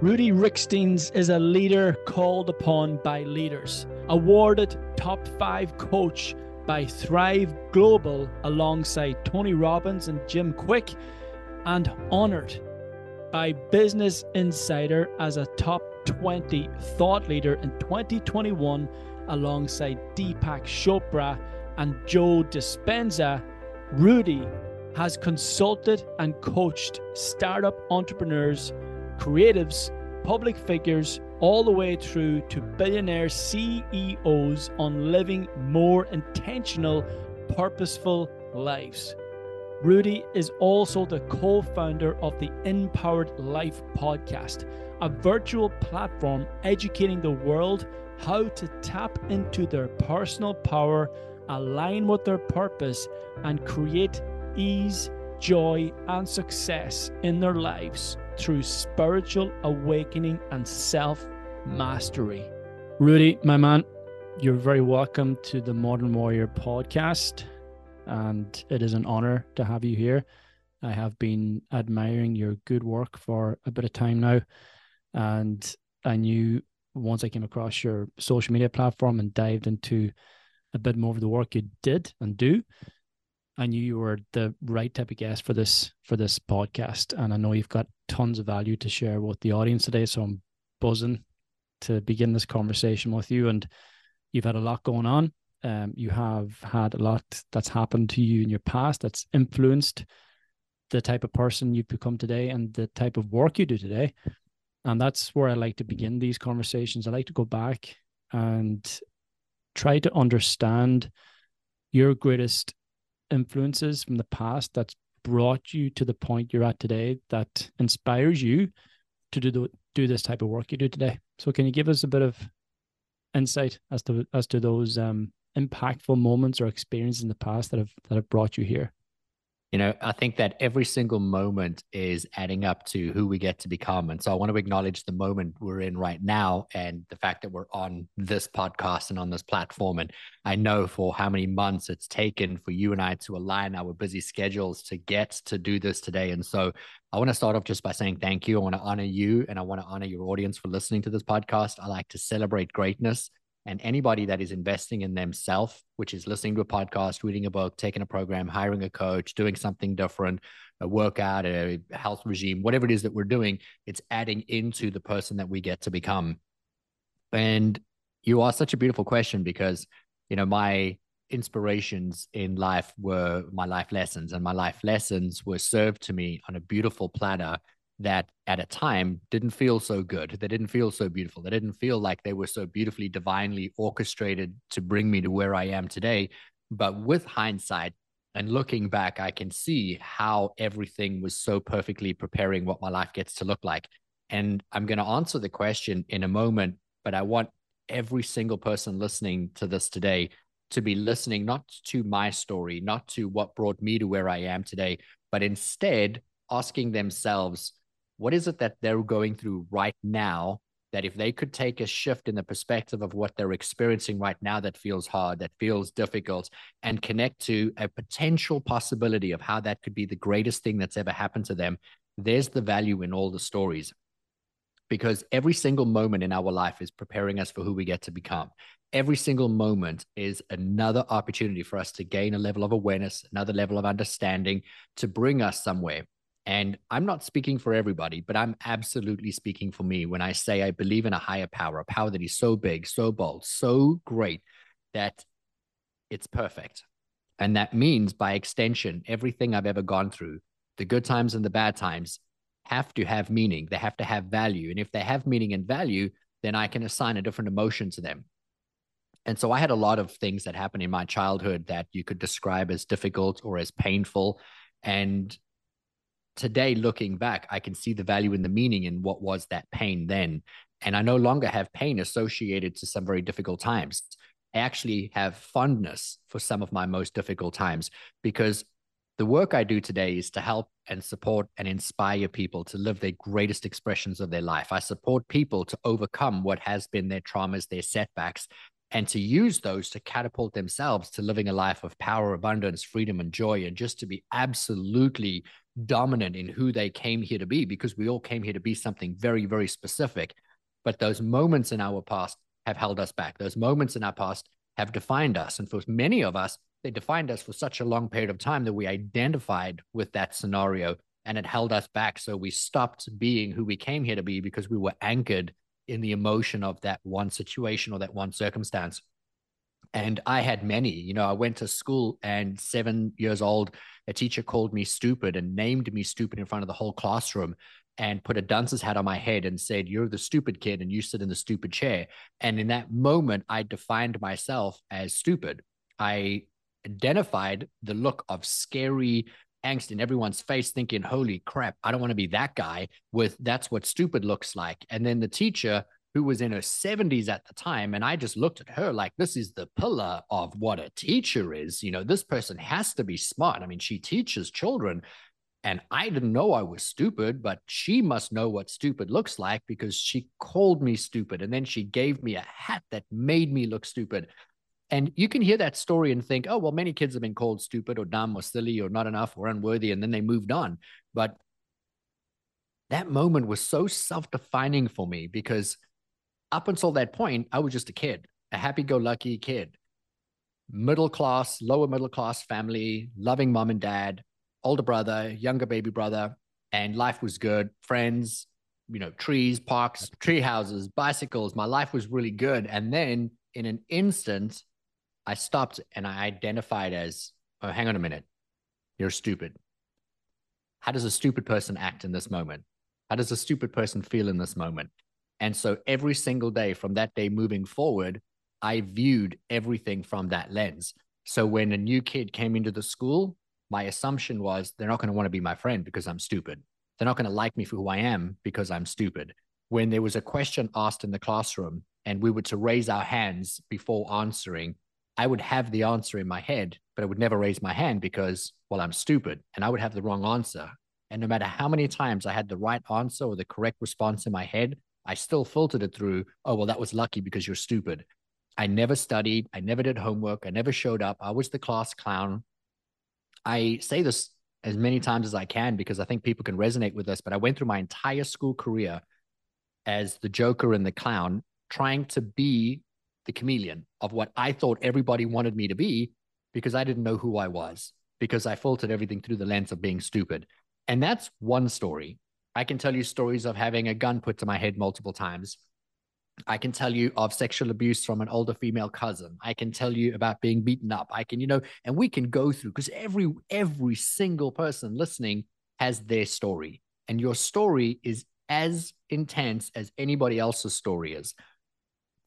Rudi Riekstins is a leader called upon by leaders, awarded top five coach by Thrive Global alongside Tony Robbins and Jim Kwik, and honored by Business Insider as a top 20 thought leader in 2021 alongside Deepak Chopra and Joe Dispenza. Rudi has consulted and coached startup entrepreneurs creatives, public figures, all the way through to billionaire CEOs on living more intentional, purposeful lives. Rudi is also the co founder of the InPowered Life podcast, a virtual platform educating the world how to tap into their personal power, align with their purpose, and create ease, joy, and success in their lives through spiritual awakening and self mastery. Rudi, my man, you're very welcome to the Modern Warrior podcast, and it is an honor to have you here. I have been admiring your good work for a bit of time now, and I knew once I came across your social media platform and dived into a bit more of the work you did and do I knew you were the right type of guest for this for this podcast, and I know you've got tons of value to share with the audience today. So I'm buzzing to begin this conversation with you. And you've had a lot going on. Um, you have had a lot that's happened to you in your past that's influenced the type of person you've become today and the type of work you do today. And that's where I like to begin these conversations. I like to go back and try to understand your greatest influences from the past that's brought you to the point you're at today that inspires you to do the, do this type of work you do today. So can you give us a bit of insight as to as to those um, impactful moments or experiences in the past that have that have brought you here? You know, I think that every single moment is adding up to who we get to become. And so I want to acknowledge the moment we're in right now and the fact that we're on this podcast and on this platform. And I know for how many months it's taken for you and I to align our busy schedules to get to do this today. And so I want to start off just by saying thank you. I want to honor you and I want to honor your audience for listening to this podcast. I like to celebrate greatness and anybody that is investing in themselves, which is listening to a podcast, reading a book, taking a program, hiring a coach, doing something different, a workout, a health regime, whatever it is that we're doing, it's adding into the person that we get to become. And you asked such a beautiful question because, you know, my inspirations in life were my life lessons, and my life lessons were served to me on a beautiful platter that at a time didn't feel so good. They didn't feel so beautiful. They didn't feel like they were so beautifully, divinely orchestrated to bring me to where I am today. But with hindsight and looking back, I can see how everything was so perfectly preparing what my life gets to look like. And I'm going to answer the question in a moment, but I want every single person listening to this today to be listening not to my story, not to what brought me to where I am today, but instead asking themselves, what is it that they're going through right now that if they could take a shift in the perspective of what they're experiencing right now that feels hard, that feels difficult, and connect to a potential possibility of how that could be the greatest thing that's ever happened to them, there's the value in all the stories. Because every single moment in our life is preparing us for who we get to become. Every single moment is another opportunity for us to gain a level of awareness, another level of understanding to bring us somewhere. And I'm not speaking for everybody, but I'm absolutely speaking for me when I say I believe in a higher power, a power that is so big, so bold, so great that it's perfect. And that means, by extension, everything I've ever gone through, the good times and the bad times, have to have meaning. They have to have value. And if they have meaning and value, then I can assign a different emotion to them. And so I had a lot of things that happened in my childhood that you could describe as difficult or as painful. And today looking back i can see the value in the meaning in what was that pain then. And i no longer have pain associated to some very difficult times. I actually have fondness for some of my most difficult times because the work i do today is to help and support and inspire people to live their greatest expressions of their life. I support people to overcome what has been their traumas their setbacks and to use those to catapult themselves to living a life of power abundance freedom and joy and just to be absolutely dominant in who they came here to be because we all came here to be something very, very specific. But those moments in our past have held us back. Those moments in our past have defined us. And for many of us, they defined us for such a long period of time that we identified with that scenario and it held us back. So we stopped being who we came here to be because we were anchored in the emotion of that one situation or that one circumstance. And I had many, you know, I went to school and seven years old, a teacher called me stupid and named me stupid in front of the whole classroom and put a dunce's hat on my head and said, You're the stupid kid and you sit in the stupid chair. And in that moment, I defined myself as stupid. I identified the look of scary angst in everyone's face, thinking, Holy crap, I don't want to be that guy with that's what stupid looks like. And then the teacher, who was in her 70s at the time, and I just looked at her like, This is the pillar of what a teacher is. You know, this person has to be smart. I mean, she teaches children. And I didn't know I was stupid, but she must know what stupid looks like because she called me stupid. And then she gave me a hat that made me look stupid. And you can hear that story and think, oh, well, many kids have been called stupid or dumb or silly or not enough or unworthy. And then they moved on. But that moment was so self defining for me because up until that point, I was just a kid, a happy go lucky kid, middle class, lower middle class family, loving mom and dad, older brother, younger baby brother, and life was good. Friends, you know, trees, parks, tree houses, bicycles. My life was really good. And then in an instant, I stopped and I identified as, oh, hang on a minute, you're stupid. How does a stupid person act in this moment? How does a stupid person feel in this moment? And so every single day from that day moving forward, I viewed everything from that lens. So when a new kid came into the school, my assumption was they're not going to want to be my friend because I'm stupid. They're not going to like me for who I am because I'm stupid. When there was a question asked in the classroom and we were to raise our hands before answering, I would have the answer in my head, but I would never raise my hand because, well, I'm stupid and I would have the wrong answer. And no matter how many times I had the right answer or the correct response in my head, I still filtered it through, oh, well, that was lucky because you're stupid. I never studied. I never did homework. I never showed up. I was the class clown. I say this as many times as I can because I think people can resonate with this, but I went through my entire school career as the joker and the clown, trying to be the chameleon of what I thought everybody wanted me to be because I didn't know who I was, because I filtered everything through the lens of being stupid. And that's one story. I can tell you stories of having a gun put to my head multiple times. I can tell you of sexual abuse from an older female cousin. I can tell you about being beaten up. I can, you know, and we can go through because every every single person listening has their story. And your story is as intense as anybody else's story is.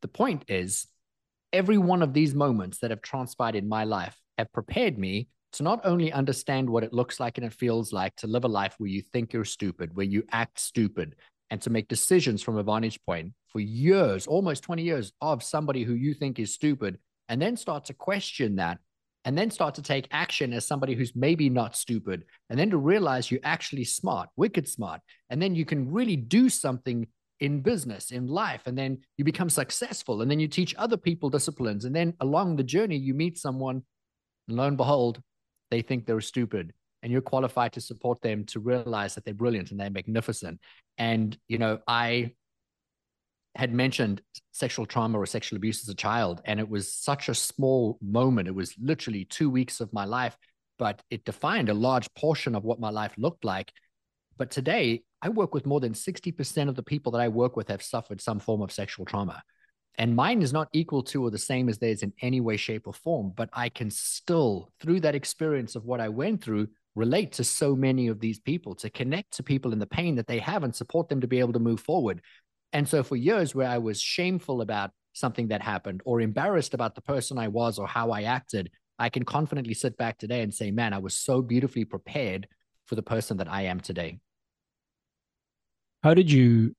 The point is every one of these moments that have transpired in my life have prepared me to not only understand what it looks like and it feels like to live a life where you think you're stupid, where you act stupid, and to make decisions from a vantage point for years, almost 20 years, of somebody who you think is stupid, and then start to question that, and then start to take action as somebody who's maybe not stupid, and then to realize you're actually smart, wicked smart, and then you can really do something in business, in life, and then you become successful, and then you teach other people disciplines, and then along the journey, you meet someone, and lo and behold, they think they're stupid, and you're qualified to support them to realize that they're brilliant and they're magnificent. And you know, I had mentioned sexual trauma or sexual abuse as a child, and it was such a small moment. It was literally two weeks of my life, but it defined a large portion of what my life looked like. But today, I work with more than 60% of the people that I work with have suffered some form of sexual trauma. And mine is not equal to or the same as theirs in any way, shape, or form, but I can still, through that experience of what I went through, relate to so many of these people, to connect to people in the pain that they have and support them to be able to move forward. And so for years where I was shameful about something that happened or embarrassed about the person I was or how I acted, I can confidently sit back today and say, man, I was so beautifully prepared for the person that I am today. How did you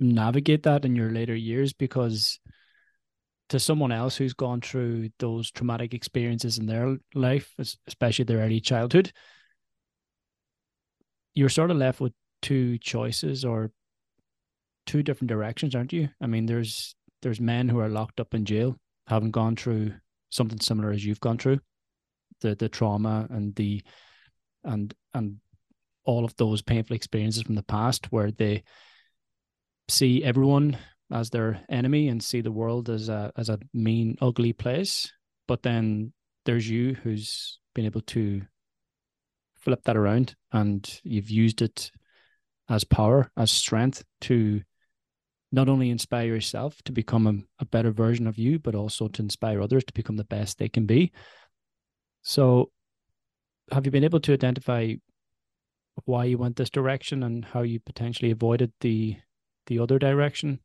navigate that in your later years? Because to someone else who's gone through those traumatic experiences in their life, especially their early childhood, you're sort of left with two choices or two different directions, aren't you? I mean, there's there's men who are locked up in jail, haven't gone through something similar as you've gone through, the the trauma and the and and all of those painful experiences from the past where they see everyone as their enemy and see the world as a as a mean, ugly place. But then there's you who's been able to flip that around and you've used it as power, as strength to not only inspire yourself to become a, a better version of you, but also to inspire others to become the best they can be. So have you been able to identify why you went this direction and how you potentially avoided the the other direction?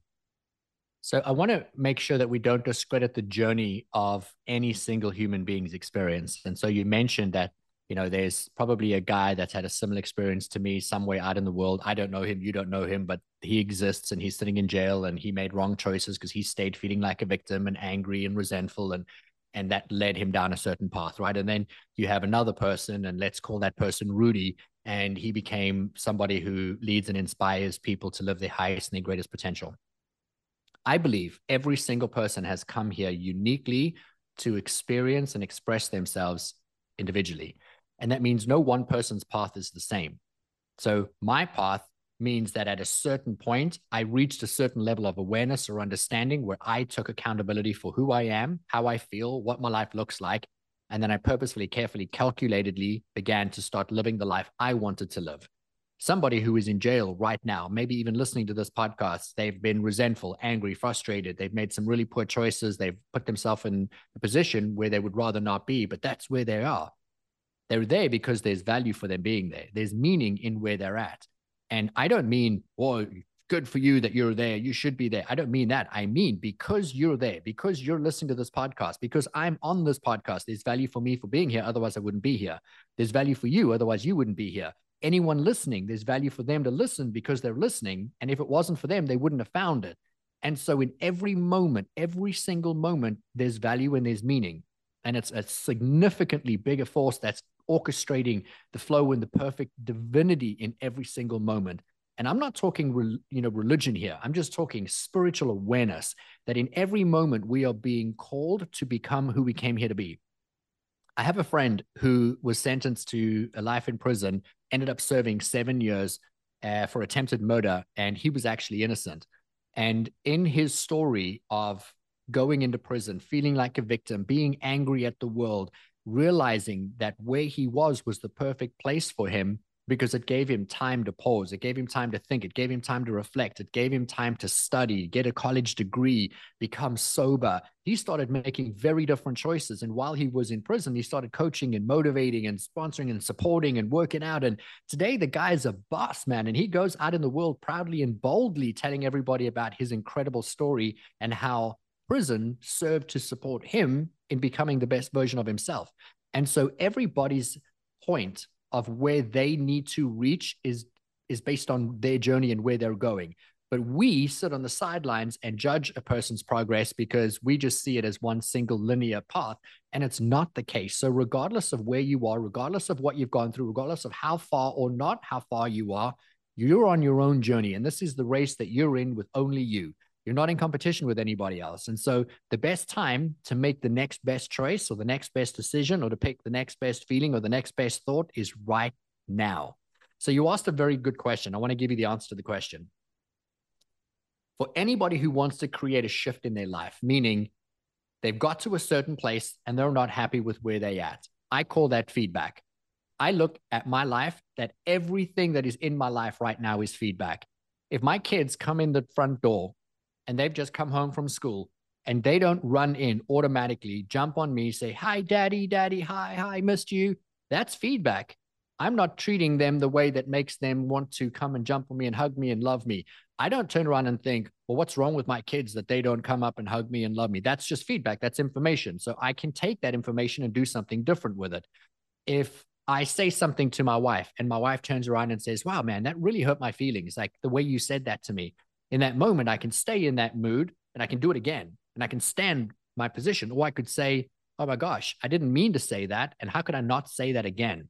So I want to make sure that we don't discredit the journey of any single human being's experience. And so you mentioned that, you know, there's probably a guy that's had a similar experience to me somewhere out in the world. I don't know him, you don't know him, but he exists and he's sitting in jail and he made wrong choices because he stayed feeling like a victim and angry and resentful and and that led him down a certain path, right? And then you have another person, and let's call that person Rudi, and he became somebody who leads and inspires people to live their highest and their greatest potential. I believe every single person has come here uniquely to experience and express themselves individually. And that means no one person's path is the same. So my path means that at a certain point, I reached a certain level of awareness or understanding where I took accountability for who I am, how I feel, what my life looks like. And then I purposefully, carefully, calculatedly began to start living the life I wanted to live somebody who is in jail right now, maybe even listening to this podcast, they've been resentful, angry, frustrated. They've made some really poor choices. They've put themselves in a position where they would rather not be, but that's where they are. They're there because there's value for them being there. There's meaning in where they're at. And I don't mean, well, good for you that you're there. You should be there. I don't mean that. I mean, because you're there, because you're listening to this podcast, because I'm on this podcast, there's value for me for being here. Otherwise, I wouldn't be here. There's value for you. Otherwise, you wouldn't be here anyone listening, there's value for them to listen because they're listening. And if it wasn't for them, they wouldn't have found it. And so, in every moment, every single moment, there's value and there's meaning. And it's a significantly bigger force that's orchestrating the flow and the perfect divinity in every single moment. And I'm not talking, you know, religion here. I'm just talking spiritual awareness that in every moment we are being called to become who we came here to be. I have a friend who was sentenced to a life in prison, ended up serving seven years uh, for attempted murder, and he was actually innocent. And in his story of going into prison, feeling like a victim, being angry at the world, realizing that where he was was the perfect place for him because it gave him time to pause. It gave him time to think. It gave him time to reflect. It gave him time to study, get a college degree, become sober. He started making very different choices. And while he was in prison, he started coaching and motivating and sponsoring and supporting and working out. And today, the guy is a boss, man. And he goes out in the world proudly and boldly telling everybody about his incredible story and how prison served to support him in becoming the best version of himself. And so everybody's point of where they need to reach is is based on their journey and where they're going. But we sit on the sidelines and judge a person's progress because we just see it as one single linear path. And it's not the case. So, regardless of where you are, regardless of what you've gone through, regardless of how far or not how far you are, you're on your own journey. And this is the race that you're in with only you. You're not in competition with anybody else. And so the best time to make the next best choice or the next best decision or to pick the next best feeling or the next best thought is right now. So you asked a very good question. I want to give you the answer to the question. For anybody who wants to create a shift in their life, meaning they've got to a certain place and they're not happy with where they're at, I call that feedback. I look at my life that everything that is in my life right now is feedback. If my kids come in the front door and they've just come home from school and they don't run in automatically, jump on me, say, Hi, daddy, daddy, hi, hi, missed you. That's feedback. I'm not treating them the way that makes them want to come and jump on me and hug me and love me. I don't turn around and think, well, what's wrong with my kids that they don't come up and hug me and love me? That's just feedback. That's information. So I can take that information and do something different with it. If I say something to my wife and my wife turns around and says, wow, man, that really hurt my feelings. Like the way you said that to me in that moment, I can stay in that mood and I can do it again and I can stand my position. Or I could say, oh my gosh, I didn't mean to say that. And how could I not say that again?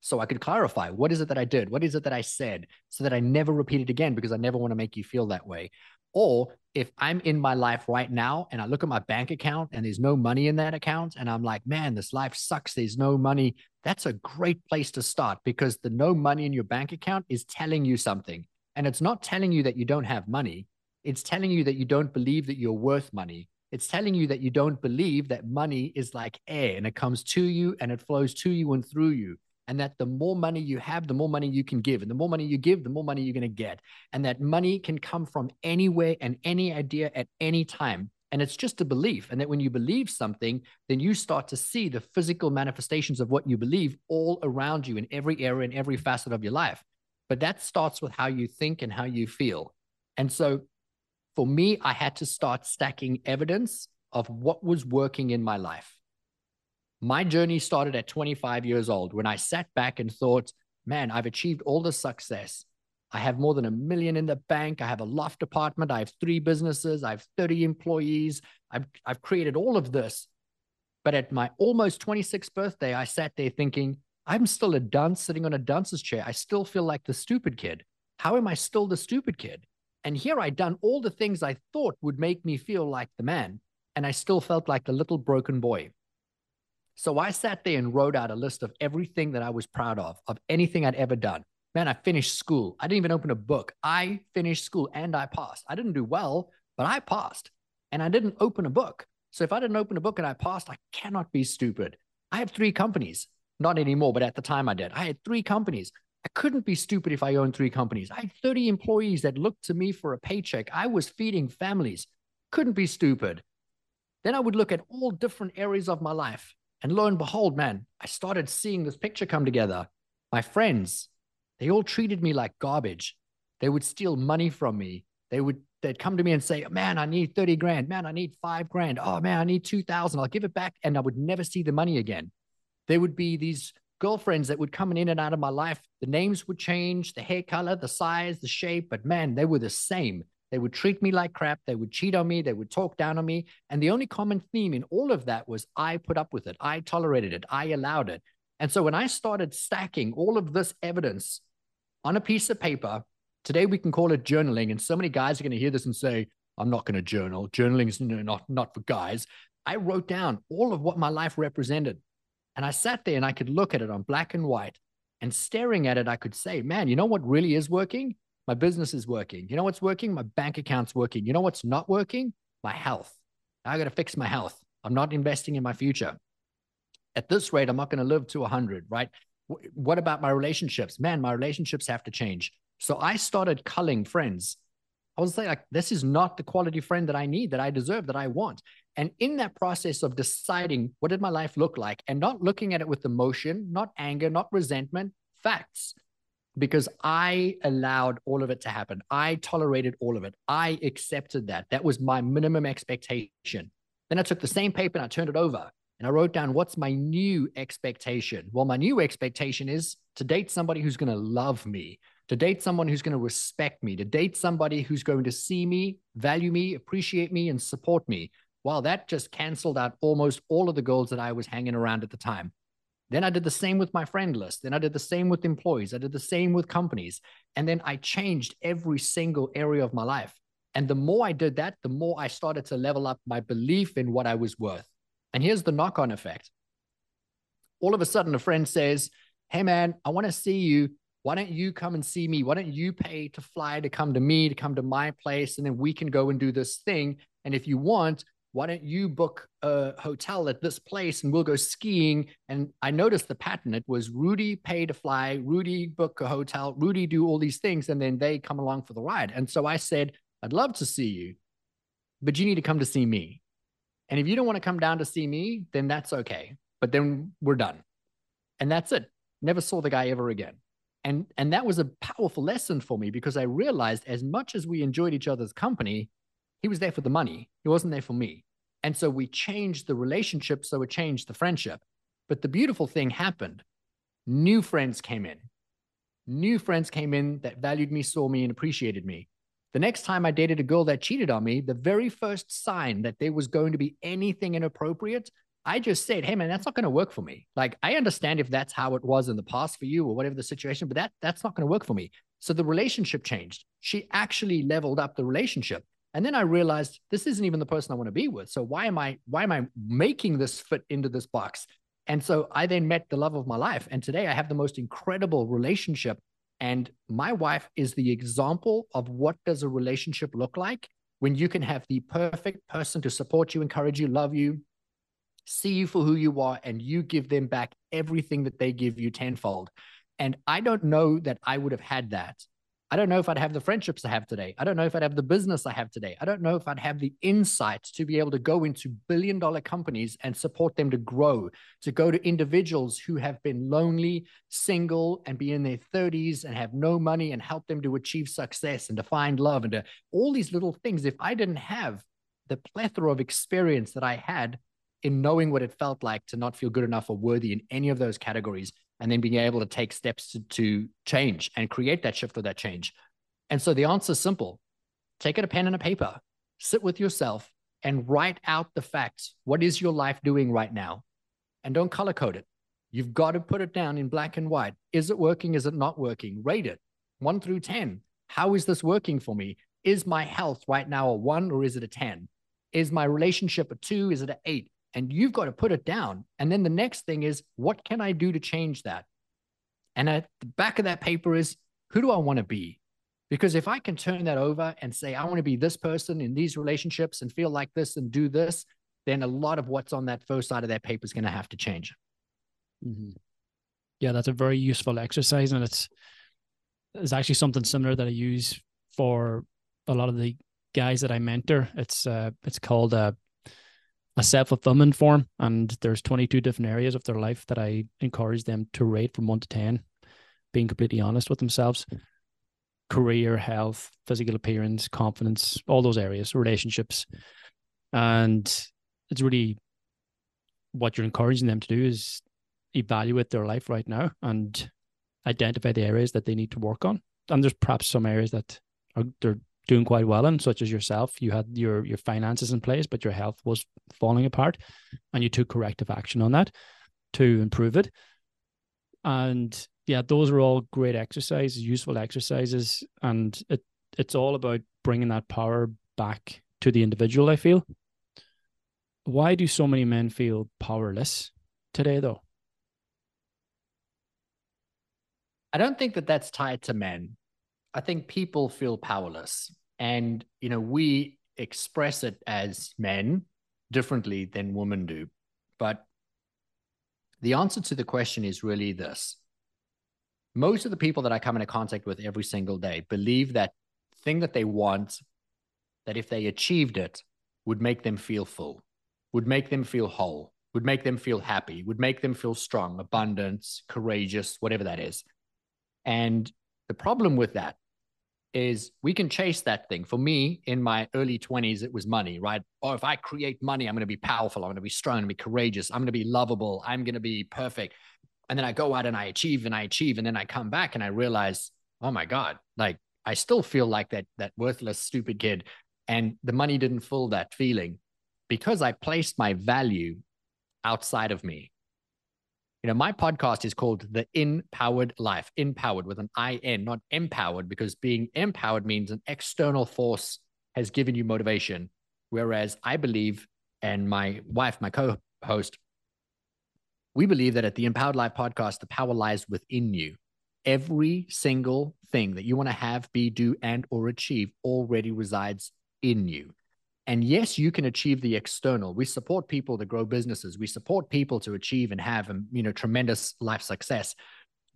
So I could clarify what is it that I did? What is it that I said so that I never repeat it again because I never want to make you feel that way. Or if I'm in my life right now and I look at my bank account and there's no money in that account and I'm like, man, this life sucks. There's no money. that's a great place to start because the no money in your bank account is telling you something. And it's not telling you that you don't have money. It's telling you that you don't believe that you're worth money. It's telling you that you don't believe that money is like air and it comes to you and it flows to you and through you. And that the more money you have, the more money you can give. And the more money you give, the more money you're going to get. And that money can come from anywhere and any idea at any time. And it's just a belief. And that when you believe something, then you start to see the physical manifestations of what you believe all around you in every area, in every facet of your life. But that starts with how you think and how you feel. And so for me, I had to start stacking evidence of what was working in my life. My journey started at 25 years old when I sat back and thought, man, I've achieved all the success. I have more than a million in the bank. I have a loft apartment. I have three businesses. I have 30 employees. I've, I've created all of this. But at my almost 26th birthday, I sat there thinking, I'm still a dunce sitting on a dunce's chair. I still feel like the stupid kid. How am I still the stupid kid? And here I'd done all the things I thought would make me feel like the man. And I still felt like the little broken boy. So I sat there and wrote out a list of everything that I was proud of, of anything I'd ever done. Man, I finished school. I didn't even open a book. I finished school and I passed. I didn't do well, but I passed. And I didn't open a book. So if I didn't open a book and I passed, I cannot be stupid. I have three companies, not anymore, but at the time I did. I had three companies. I couldn't be stupid if I owned three companies. I had 30 employees that looked to me for a paycheck. I was feeding families. Couldn't be stupid. Then I would look at all different areas of my life. And lo and behold, man, I started seeing this picture come together. My friends, they all treated me like garbage. They would steal money from me. They would they'd come to me and say, "Man, I need 30 grand. Man, I need 5 grand. Oh man, I need 2000. I'll give it back." And I would never see the money again. There would be these girlfriends that would come in and out of my life. The names would change, the hair color, the size, the shape, but man, they were the same. They would treat me like crap. They would cheat on me. They would talk down on me. And the only common theme in all of that was I put up with it. I tolerated it. I allowed it. And so when I started stacking all of this evidence on a piece of paper. Today we can call it journaling, and so many guys are going to hear this and say, "I'm not going to journal. Journaling is not not for guys." I wrote down all of what my life represented, and I sat there and I could look at it on black and white, and staring at it, I could say, "Man, you know what really is working? My business is working. You know what's working? My bank account's working. You know what's not working? My health. I got to fix my health. I'm not investing in my future." At this rate, I'm not going to live to 100, right? what about my relationships? Man, my relationships have to change. So I started culling friends. I was like, this is not the quality friend that I need, that I deserve, that I want. And in that process of deciding what did my life look like and not looking at it with emotion, not anger, not resentment, facts, because I allowed all of it to happen. I tolerated all of it. I accepted that. That was my minimum expectation. Then I took the same paper and I turned it over and I wrote down what's my new expectation. Well, my new expectation is to date somebody who's going to love me, to date someone who's going to respect me, to date somebody who's going to see me, value me, appreciate me, and support me. Well, that just canceled out almost all of the goals that I was hanging around at the time. Then I did the same with my friend list. Then I did the same with employees. I did the same with companies. And then I changed every single area of my life. And the more I did that, the more I started to level up my belief in what I was worth. And here's the knock on effect. All of a sudden, a friend says, Hey, man, I want to see you. Why don't you come and see me? Why don't you pay to fly to come to me, to come to my place? And then we can go and do this thing. And if you want, why don't you book a hotel at this place and we'll go skiing? And I noticed the pattern. It was Rudi pay to fly, Rudi book a hotel, Rudi do all these things, and then they come along for the ride. And so I said, I'd love to see you, but you need to come to see me. And if you don't want to come down to see me, then that's okay. But then we're done. And that's it. Never saw the guy ever again. And and that was a powerful lesson for me because I realized as much as we enjoyed each other's company, he was there for the money. He wasn't there for me. And so we changed the relationship, so it changed the friendship. But the beautiful thing happened. New friends came in. New friends came in that valued me, saw me, and appreciated me. The next time I dated a girl that cheated on me, the very first sign that there was going to be anything inappropriate, I just said, "Hey man, that's not going to work for me." Like I understand if that's how it was in the past for you or whatever the situation, but that that's not going to work for me. So the relationship changed. She actually leveled up the relationship. And then I realized this isn't even the person I want to be with. So why am I why am I making this fit into this box? And so I then met the love of my life. And today I have the most incredible relationship. And my wife is the example of what does a relationship look like when you can have the perfect person to support you, encourage you, love you, see you for who you are, and you give them back everything that they give you tenfold. And I don't know that I would have had that I don't know if I'd have the friendships I have today. I don't know if I'd have the business I have today. I don't know if I'd have the insight to be able to go into billion dollar companies and support them to grow, to go to individuals who have been lonely, single, and be in their 30s and have no money and help them to achieve success and to find love and to all these little things. If I didn't have the plethora of experience that I had in knowing what it felt like to not feel good enough or worthy in any of those categories, and then being able to take steps to, to change and create that shift or that change. And so the answer is simple take out a pen and a paper, sit with yourself and write out the facts. What is your life doing right now? And don't color code it. You've got to put it down in black and white. Is it working? Is it not working? Rate it one through 10. How is this working for me? Is my health right now a one or is it a 10? Is my relationship a two? Is it an eight? And you've got to put it down. And then the next thing is, what can I do to change that? And at the back of that paper is, who do I want to be? Because if I can turn that over and say, I want to be this person in these relationships and feel like this and do this, then a lot of what's on that first side of that paper is going to have to change. Mm-hmm. Yeah, that's a very useful exercise. And it's, it's actually something similar that I use for a lot of the guys that I mentor. It's uh, it's called a a self-fulfillment form and there's 22 different areas of their life that i encourage them to rate from 1 to 10 being completely honest with themselves. Career health physical appearance confidence all those areas relationships. And it's really what you're encouraging them to do is evaluate their life right now and identify the areas that they need to work on. And there's perhaps some areas that are they're doing quite well in, such as yourself. You had your your finances in place, but your health was falling apart, and you took corrective action on that to improve it. And yeah, those are all great exercises, useful exercises, and it it's all about bringing that power back to the individual. I feel. Why do so many men feel powerless today, though? I don't think that that's tied to men. I think people feel powerless. And, you know, we express it as men differently than women do. But the answer to the question is really this most of the people that I come into contact with every single day believe that thing that they want, that if they achieved it, would make them feel full, would make them feel whole, would make them feel happy, would make them feel strong, abundance, courageous, whatever that is. And the problem with that is we can chase that thing. For me, in my early 20s, it was money, right? Oh, if I create money, I'm going to be powerful. I'm going to be strong. I'm going to be courageous. I'm going to be lovable. I'm going to be perfect. And then I go out and I achieve and I achieve. And then I come back and I realize, oh my God, like I still feel like that, that worthless, stupid kid. And the money didn't fill that feeling because I placed my value outside of me. You know, my podcast is called The InPowered Life, inpowered with an IN, not empowered, because being empowered means an external force has given you motivation. Whereas I believe, and my wife, my co host, we believe that at the InPowered Life podcast, the power lies within you. Every single thing that you want to have, be, do, and or achieve already resides in you. And yes, you can achieve the external. We support people to grow businesses. We support people to achieve and have, um, you know, tremendous life success.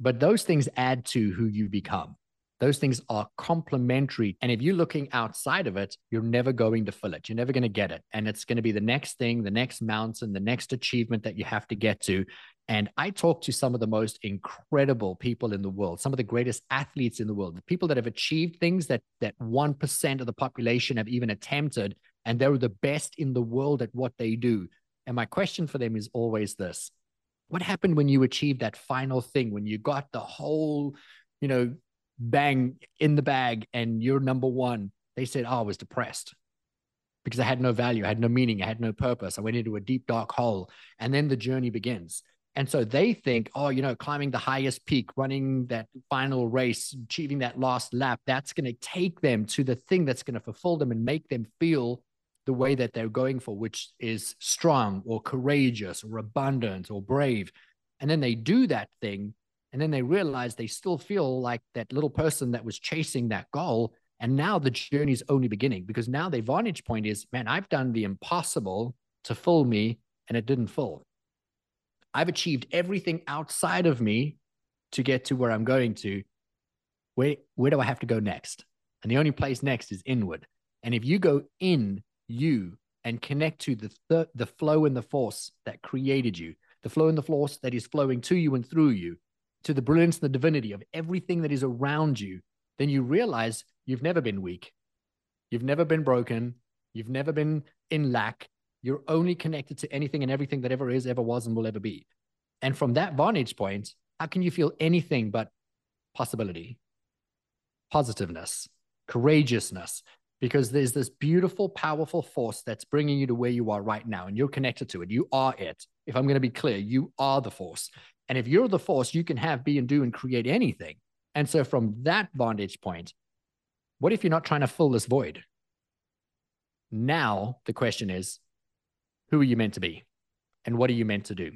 But those things add to who you become. Those things are complementary. And if you're looking outside of it, you're never going to fill it. You're never going to get it. And it's going to be the next thing, the next mountain, the next achievement that you have to get to. And I talk to some of the most incredible people in the world, some of the greatest athletes in the world, the people that have achieved things that that 1% of the population have even attempted and they're the best in the world at what they do. And my question for them is always this What happened when you achieved that final thing, when you got the whole, you know, bang in the bag and you're number one? They said, Oh, I was depressed because I had no value, I had no meaning, I had no purpose. I went into a deep, dark hole. And then the journey begins. And so they think, oh, you know, climbing the highest peak, running that final race, achieving that last lap, that's going to take them to the thing that's going to fulfill them and make them feel the way that they're going for, which is strong or courageous or abundant or brave. And then they do that thing. And then they realize they still feel like that little person that was chasing that goal. And now the journey is only beginning because now their vantage point is, man, I've done the impossible to fill me and it didn't fill. I've achieved everything outside of me to get to where I'm going to. Where, where do I have to go next? And the only place next is inward. And if you go in you and connect to the, th- the flow and the force that created you, the flow and the force that is flowing to you and through you, to the brilliance and the divinity of everything that is around you, then you realize you've never been weak. You've never been broken. You've never been in lack. You're only connected to anything and everything that ever is, ever was, and will ever be. And from that vantage point, how can you feel anything but possibility, positiveness, courageousness? Because there's this beautiful, powerful force that's bringing you to where you are right now, and you're connected to it. You are it. If I'm going to be clear, you are the force. And if you're the force, you can have, be, and do and create anything. And so, from that vantage point, what if you're not trying to fill this void? Now, the question is who are you meant to be? And what are you meant to do?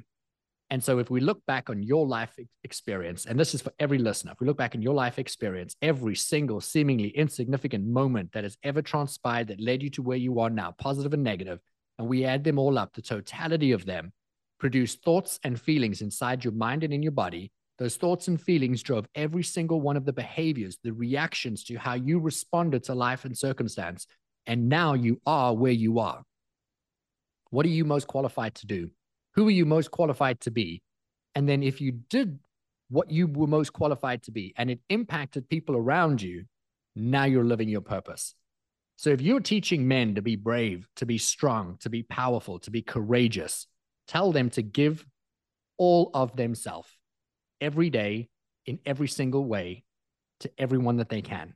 And so, if we look back on your life experience, and this is for every listener, if we look back on your life experience, every single seemingly insignificant moment that has ever transpired that led you to where you are now, positive and negative, and we add them all up, the totality of them produce thoughts and feelings inside your mind and in your body. Those thoughts and feelings drove every single one of the behaviors, the reactions to how you responded to life and circumstance. And now you are where you are. What are you most qualified to do? Who are you most qualified to be? And then if you did what you were most qualified to be and it impacted people around you, now you're living your purpose. So if you're teaching men to be brave, to be strong, to be powerful, to be courageous, tell them to give all of themselves every day in every single way to everyone that they can.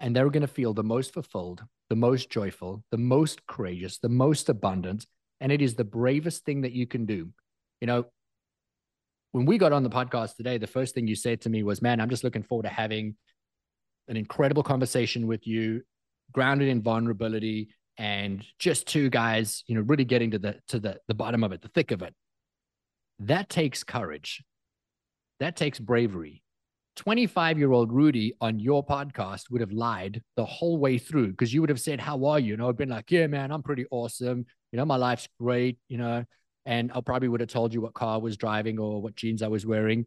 And they're going to feel the most fulfilled, the most joyful, the most courageous, the most abundant, and it is the bravest thing that you can do. You know, when we got on the podcast today, the first thing you said to me was, Man, I'm just looking forward to having an incredible conversation with you, grounded in vulnerability, and just two guys, you know, really getting to the to the the bottom of it, the thick of it. That takes courage. That takes bravery. 25 year old Rudi on your podcast would have lied the whole way through because you would have said, How are you? And I would have been like, Yeah, man, I'm pretty awesome. You know, my life's great, you know, and I probably would have told you what car I was driving or what jeans I was wearing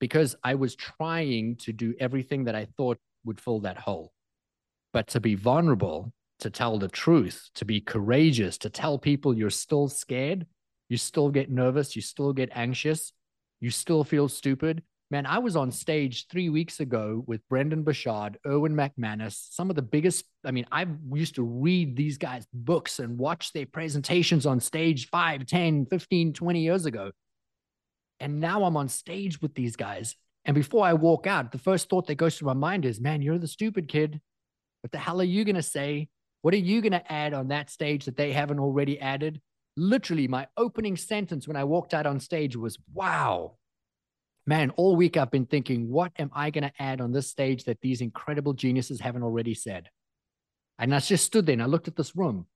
because I was trying to do everything that I thought would fill that hole. But to be vulnerable, to tell the truth, to be courageous, to tell people you're still scared, you still get nervous, you still get anxious, you still feel stupid, Man, I was on stage three weeks ago with Brendon Burchard, Erwin McManus, some of the biggest. I mean, I used to read these guys' books and watch their presentations on stage 5, 10, 15, 20 years ago. And now I'm on stage with these guys. And before I walk out, the first thought that goes through my mind is, man, you're the stupid kid. What the hell are you going to say? What are you going to add on that stage that they haven't already added? Literally, my opening sentence when I walked out on stage was, wow, man, all week I've been thinking, what am I going to add on this stage that these incredible geniuses haven't already said? And I just stood there and I looked at this room.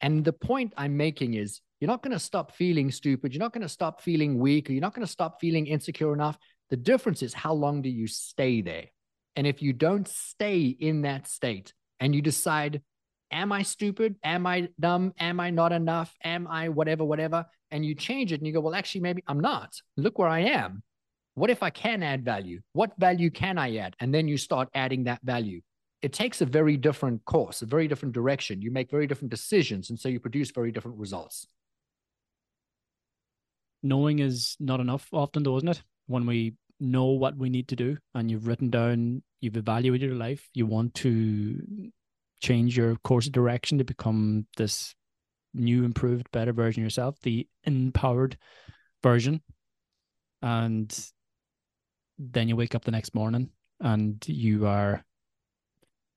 And the point I'm making is you're not going to stop feeling stupid. You're not going to stop feeling weak, or you're not going to stop feeling insecure enough. The difference is how long do you stay there? And if you don't stay in that state and you decide, am I stupid? Am I dumb? Am I not enough? Am I whatever, whatever? And you change it and you go, well, actually, maybe I'm not. Look where I am what if I can add value? What value can I add? And then you start adding that value. It takes a very different course, a very different direction. You make very different decisions. And so you produce very different results. Knowing is not enough often, though, isn't it? When we know what we need to do and you've written down, you've evaluated your life, you want to change your course of direction to become this new, improved, better version of yourself, the empowered version. And then you wake up the next morning and you are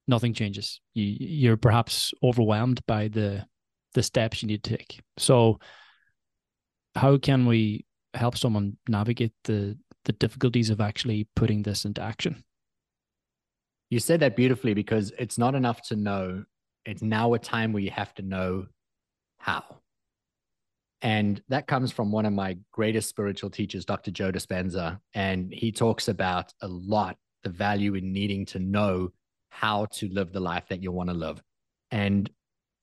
nothing changes. You you're perhaps overwhelmed by the the steps you need to take. So how can we help someone navigate the the difficulties of actually putting this into action? You said that beautifully because it's not enough to know. It's now a time where you have to know how. And that comes from one of my greatest spiritual teachers, Dr. Joe Dispenza. And he talks about a lot the value in needing to know how to live the life that you want to live. And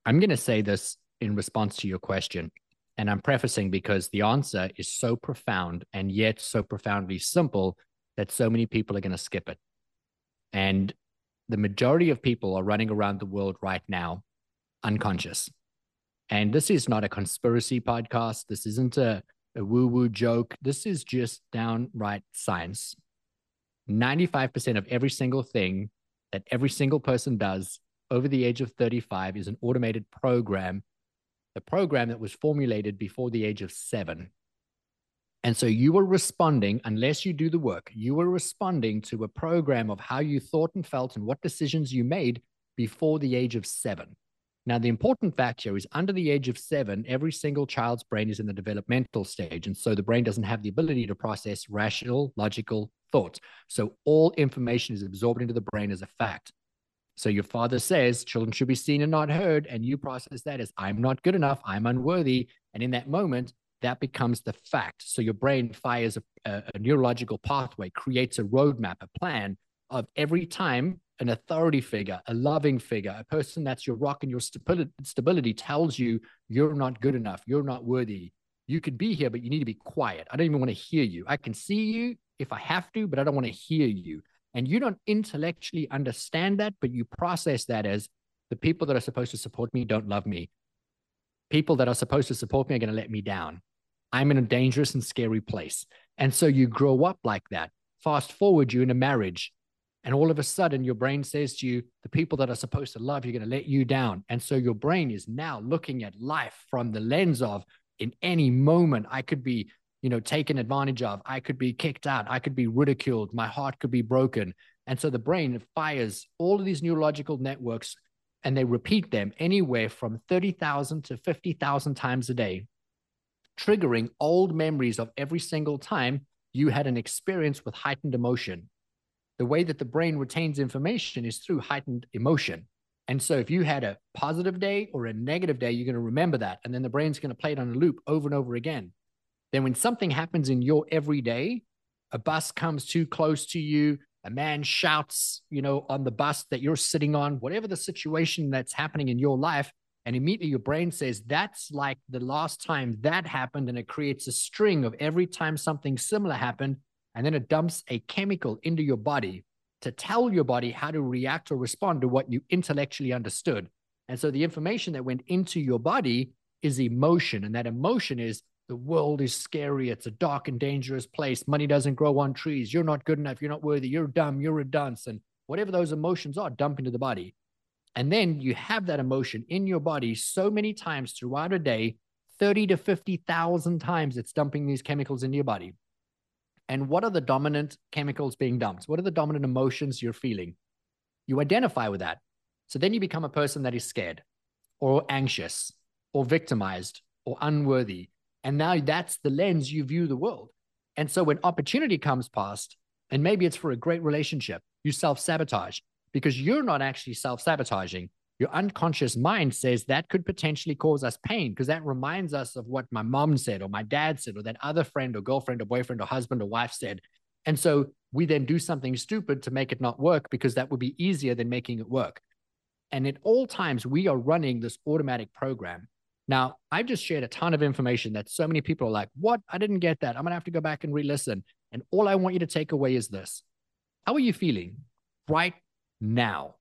I'm going to say this in response to your question. And I'm prefacing because the answer is so profound and yet so profoundly simple that so many people are going to skip it. And the majority of people are running around the world right now unconscious. And this is not a conspiracy podcast. This isn't a, a woo woo joke. This is just downright science. 95% of every single thing that every single person does over the age of 35 is an automated program, the program that was formulated before the age of seven. And so you were responding, unless you do the work, you were responding to a program of how you thought and felt and what decisions you made before the age of seven. Now, the important fact here is under the age of seven, every single child's brain is in the developmental stage. And so the brain doesn't have the ability to process rational, logical thoughts. So all information is absorbed into the brain as a fact. So your father says children should be seen and not heard. And you process that as I'm not good enough, I'm unworthy. And in that moment, that becomes the fact. So your brain fires a, a, a neurological pathway, creates a roadmap, a plan of every time an authority figure, a loving figure, a person that's your rock and your stability, tells you you're not good enough, you're not worthy. You could be here, but you need to be quiet. I don't even want to hear you. I can see you if I have to, but I don't want to hear you. And you don't intellectually understand that, but you process that as the people that are supposed to support me don't love me. People that are supposed to support me are going to let me down. I'm in a dangerous and scary place. And so you grow up like that. Fast forward, you're in a marriage and all of a sudden, your brain says to you, the people that are supposed to love you are going to let you down. And so your brain is now looking at life from the lens of, in any moment, I could be, you know, taken advantage of. I could be kicked out. I could be ridiculed. My heart could be broken. And so the brain fires all of these neurological networks and they repeat them anywhere from 30,000 to 50,000 times a day, triggering old memories of every single time you had an experience with heightened emotion the way that the brain retains information is through heightened emotion. And so if you had a positive day or a negative day, you're going to remember that. And then the brain's going to play it on a loop over and over again. Then when something happens in your everyday, a bus comes too close to you, a man shouts, you know, on the bus that you're sitting on, whatever the situation that's happening in your life, and immediately your brain says, that's like the last time that happened. And it creates a string of every time something similar happened and then it dumps a chemical into your body to tell your body how to react or respond to what you intellectually understood. And so the information that went into your body is emotion. And that emotion is the world is scary. It's a dark and dangerous place. Money doesn't grow on trees. You're not good enough. You're not worthy. You're dumb. You're a dunce. And whatever those emotions are, dump into the body. And then you have that emotion in your body so many times throughout a day, 30 to 50,000 times it's dumping these chemicals into your body and what are the dominant chemicals being dumped? What are the dominant emotions you're feeling? You identify with that. So then you become a person that is scared or anxious or victimized or unworthy. And now that's the lens you view the world. And so when opportunity comes past, and maybe it's for a great relationship, you self sabotage because you're not actually self sabotaging your unconscious mind says that could potentially cause us pain because that reminds us of what my mom said or my dad said or that other friend or girlfriend or boyfriend or husband or wife said. And so we then do something stupid to make it not work because that would be easier than making it work. And at all times, we are running this automatic program. Now, I've just shared a ton of information that so many people are like, What? I didn't get that. I'm going to have to go back and re listen. And all I want you to take away is this How are you feeling right now?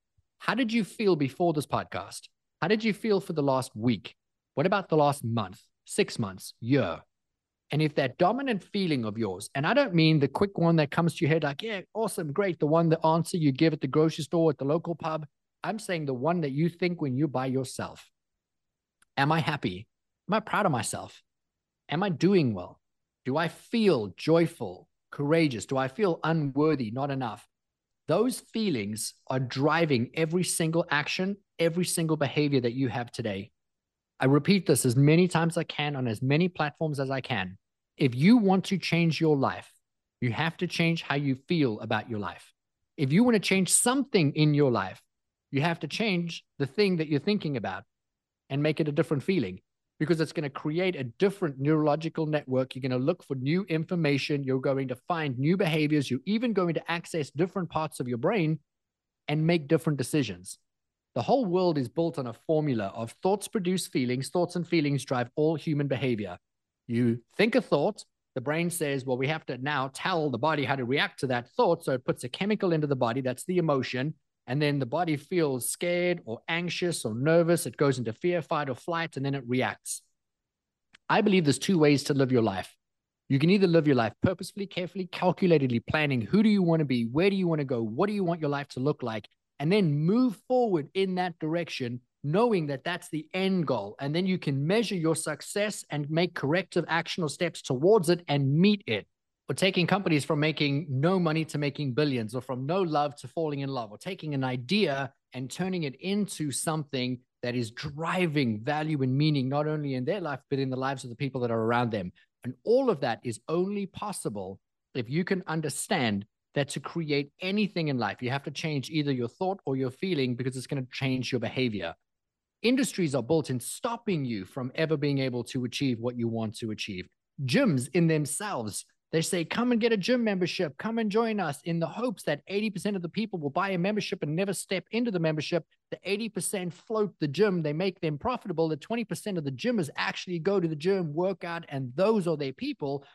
How did you feel before this podcast? How did you feel for the last week? What about the last month, six months, year? And if that dominant feeling of yours, and I don't mean the quick one that comes to your head, like, yeah, awesome, great, the one, the answer you give at the grocery store, at the local pub. I'm saying the one that you think when you're by yourself. Am I happy? Am I proud of myself? Am I doing well? Do I feel joyful, courageous? Do I feel unworthy, not enough? Those feelings are driving every single action, every single behavior that you have today. I repeat this as many times as I can on as many platforms as I can. If you want to change your life, you have to change how you feel about your life. If you want to change something in your life, you have to change the thing that you're thinking about and make it a different feeling. Because it's going to create a different neurological network. You're going to look for new information. You're going to find new behaviors. You're even going to access different parts of your brain and make different decisions. The whole world is built on a formula of thoughts produce feelings, thoughts and feelings drive all human behavior. You think a thought, the brain says, well, we have to now tell the body how to react to that thought. So it puts a chemical into the body, that's the emotion. And then the body feels scared or anxious or nervous. It goes into fear, fight, or flight, and then it reacts. I believe there's two ways to live your life. You can either live your life purposefully, carefully, calculatedly planning who do you want to be, where do you want to go, what do you want your life to look like, and then move forward in that direction, knowing that that's the end goal. And then you can measure your success and make corrective actional steps towards it and meet it. Taking companies from making no money to making billions, or from no love to falling in love, or taking an idea and turning it into something that is driving value and meaning, not only in their life, but in the lives of the people that are around them. And all of that is only possible if you can understand that to create anything in life, you have to change either your thought or your feeling because it's going to change your behavior. Industries are built in stopping you from ever being able to achieve what you want to achieve. Gyms in themselves, they say, come and get a gym membership, come and join us in the hopes that 80% of the people will buy a membership and never step into the membership. The 80% float the gym, they make them profitable. The 20% of the gymmers actually go to the gym, work out, and those are their people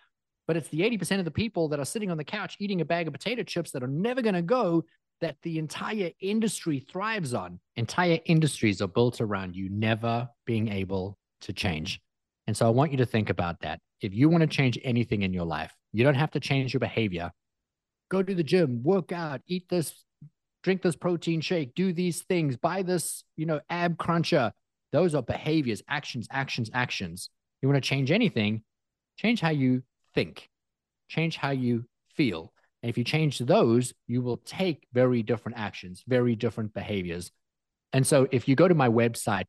but it's the 80% of the people that are sitting on the couch eating a bag of potato chips that are never going to go that the entire industry thrives on. Entire industries are built around you never being able to change. And so I want you to think about that. If you want to change anything in your life, you don't have to change your behavior. Go to the gym, work out, eat this, drink this protein shake, do these things, buy this, you know, ab cruncher. Those are behaviors, actions, actions, actions. You want to change anything, change how you think, change how you feel. And if you change those, you will take very different actions, very different behaviors. And so if you go to my website,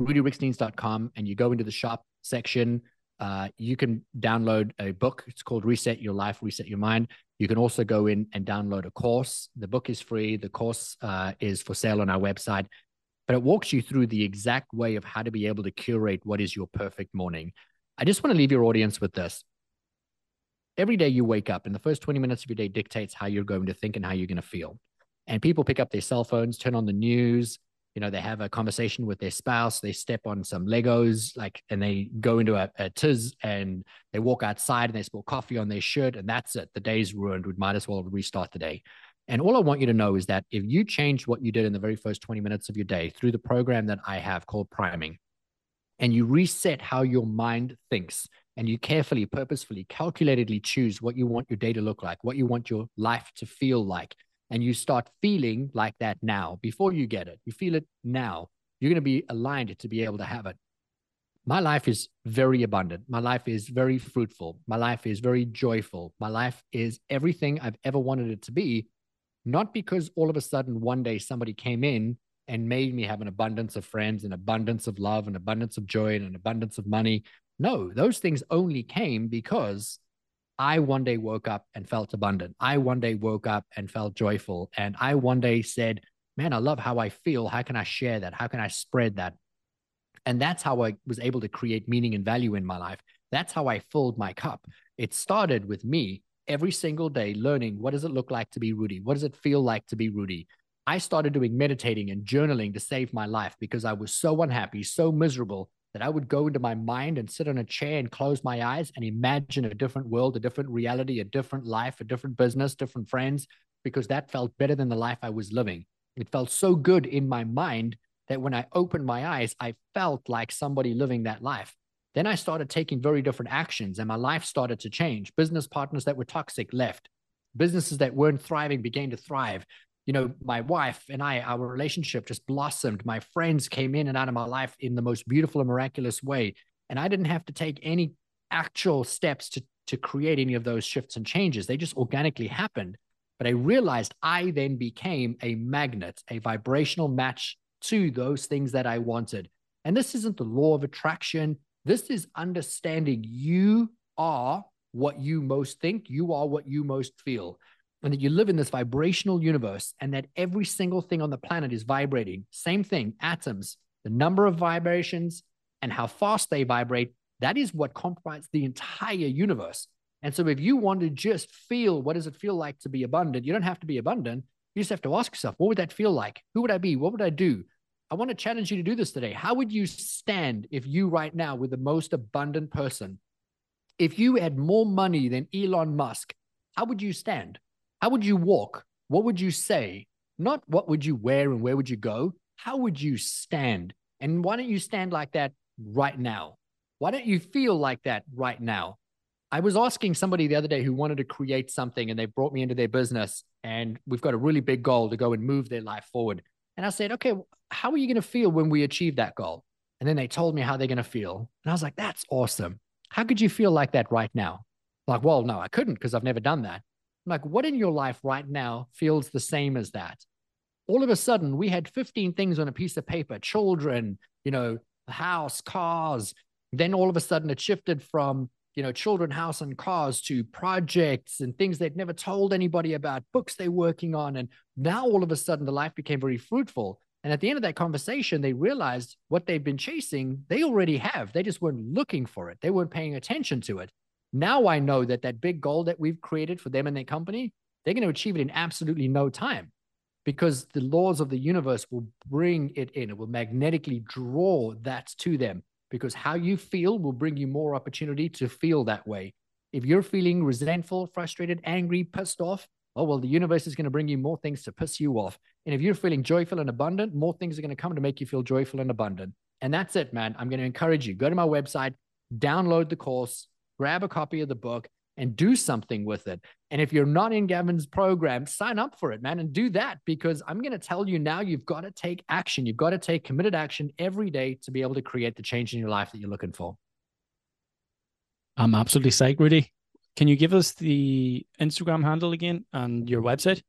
rudiriekstins.com, and you go into the shop section, uh, you can download a book. It's called Reset Your Life, Reset Your Mind. You can also go in and download a course. The book is free. The course uh, is for sale on our website, but it walks you through the exact way of how to be able to curate what is your perfect morning. I just want to leave your audience with this. Every day you wake up, and the first 20 minutes of your day dictates how you're going to think and how you're going to feel. And people pick up their cell phones, turn on the news, you know, they have a conversation with their spouse, they step on some Legos, like, and they go into a, a tiz and they walk outside and they spill coffee on their shirt, and that's it. The day's ruined. We might as well restart the day. And all I want you to know is that if you change what you did in the very first 20 minutes of your day through the program that I have called priming, and you reset how your mind thinks and you carefully, purposefully, calculatedly choose what you want your day to look like, what you want your life to feel like, and you start feeling like that now before you get it, you feel it now, you're going to be aligned to be able to have it. My life is very abundant. My life is very fruitful. My life is very joyful. My life is everything I've ever wanted it to be, not because all of a sudden one day somebody came in and made me have an abundance of friends, an abundance of love, an abundance of joy, and an abundance of money. No, those things only came because I one day woke up and felt abundant. I one day woke up and felt joyful. And I one day said, Man, I love how I feel. How can I share that? How can I spread that? And that's how I was able to create meaning and value in my life. That's how I filled my cup. It started with me every single day learning what does it look like to be Rudi? What does it feel like to be Rudi? I started doing meditating and journaling to save my life because I was so unhappy, so miserable that I would go into my mind and sit on a chair and close my eyes and imagine a different world, a different reality, a different life, a different business, different friends, because that felt better than the life I was living. It felt so good in my mind that when I opened my eyes, I felt like somebody living that life. Then I started taking very different actions and my life started to change. Business partners that were toxic left. Businesses that weren't thriving began to thrive you know, my wife and I, our relationship just blossomed. My friends came in and out of my life in the most beautiful and miraculous way. And I didn't have to take any actual steps to, to create any of those shifts and changes. They just organically happened. But I realized I then became a magnet, a vibrational match to those things that I wanted. And this isn't the law of attraction. This is understanding you are what you most think, you are what you most feel and that you live in this vibrational universe and that every single thing on the planet is vibrating. Same thing, atoms, the number of vibrations and how fast they vibrate, that is what comprises the entire universe. And so if you want to just feel what does it feel like to be abundant, you don't have to be abundant. You just have to ask yourself, what would that feel like? Who would I be? What would I do? I want to challenge you to do this today. How would you stand if you right now were the most abundant person? If you had more money than Elon Musk, how would you stand? How would you walk? What would you say? Not what would you wear and where would you go? How would you stand? And why don't you stand like that right now? Why don't you feel like that right now? I was asking somebody the other day who wanted to create something and they brought me into their business and we've got a really big goal to go and move their life forward. And I said, okay, how are you going to feel when we achieve that goal? And then they told me how they're going to feel. And I was like, that's awesome. How could you feel like that right now? Like, well, no, I couldn't because I've never done that. Like, what in your life right now feels the same as that? All of a sudden, we had 15 things on a piece of paper children, you know, house, cars. Then all of a sudden, it shifted from you know, children, house, and cars to projects and things they'd never told anybody about, books they're working on. And now all of a sudden, the life became very fruitful. And at the end of that conversation, they realized what they've been chasing, they already have. They just weren't looking for it, they weren't paying attention to it. Now I know that that big goal that we've created for them and their company, they're going to achieve it in absolutely no time because the laws of the universe will bring it in. It will magnetically draw that to them because how you feel will bring you more opportunity to feel that way. If you're feeling resentful, frustrated, angry, pissed off, oh, well, the universe is going to bring you more things to piss you off. And if you're feeling joyful and abundant, more things are going to come to make you feel joyful and abundant. And that's it, man. I'm going to encourage you go to my website, download the course, grab a copy of the book, and do something with it. And if you're not in Gavin's program, sign up for it, man, and do that because I'm going to tell you now you've got to take action. You've got to take committed action every day to be able to create the change in your life that you're looking for. I'm absolutely psyched, Rudi. Can you give us the Instagram handle again and your website?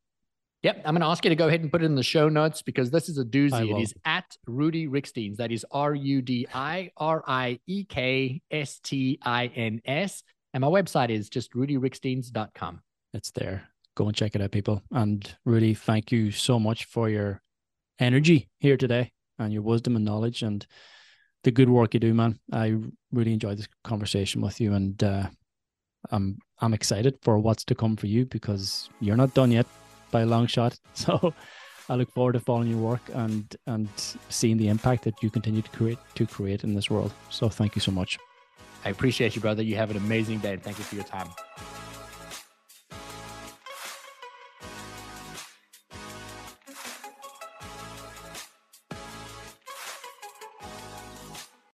Yep, I'm going to ask you to go ahead and put it in the show notes because this is a doozy. It is at Rudi Riekstins. That is R U D I R I E K S T I N S. And my website is just rudiriekstins.com. It's there. Go and check it out, people. And Rudi, thank you so much for your energy here today and your wisdom and knowledge and the good work you do, man. I really enjoyed this conversation with you, and uh, I'm I'm excited for what's to come for you because you're not done yet by a long shot. So I look forward to following your work and and seeing the impact that you continue to create to create in this world. So thank you so much. I appreciate you, brother. You have an amazing day thank you for your time.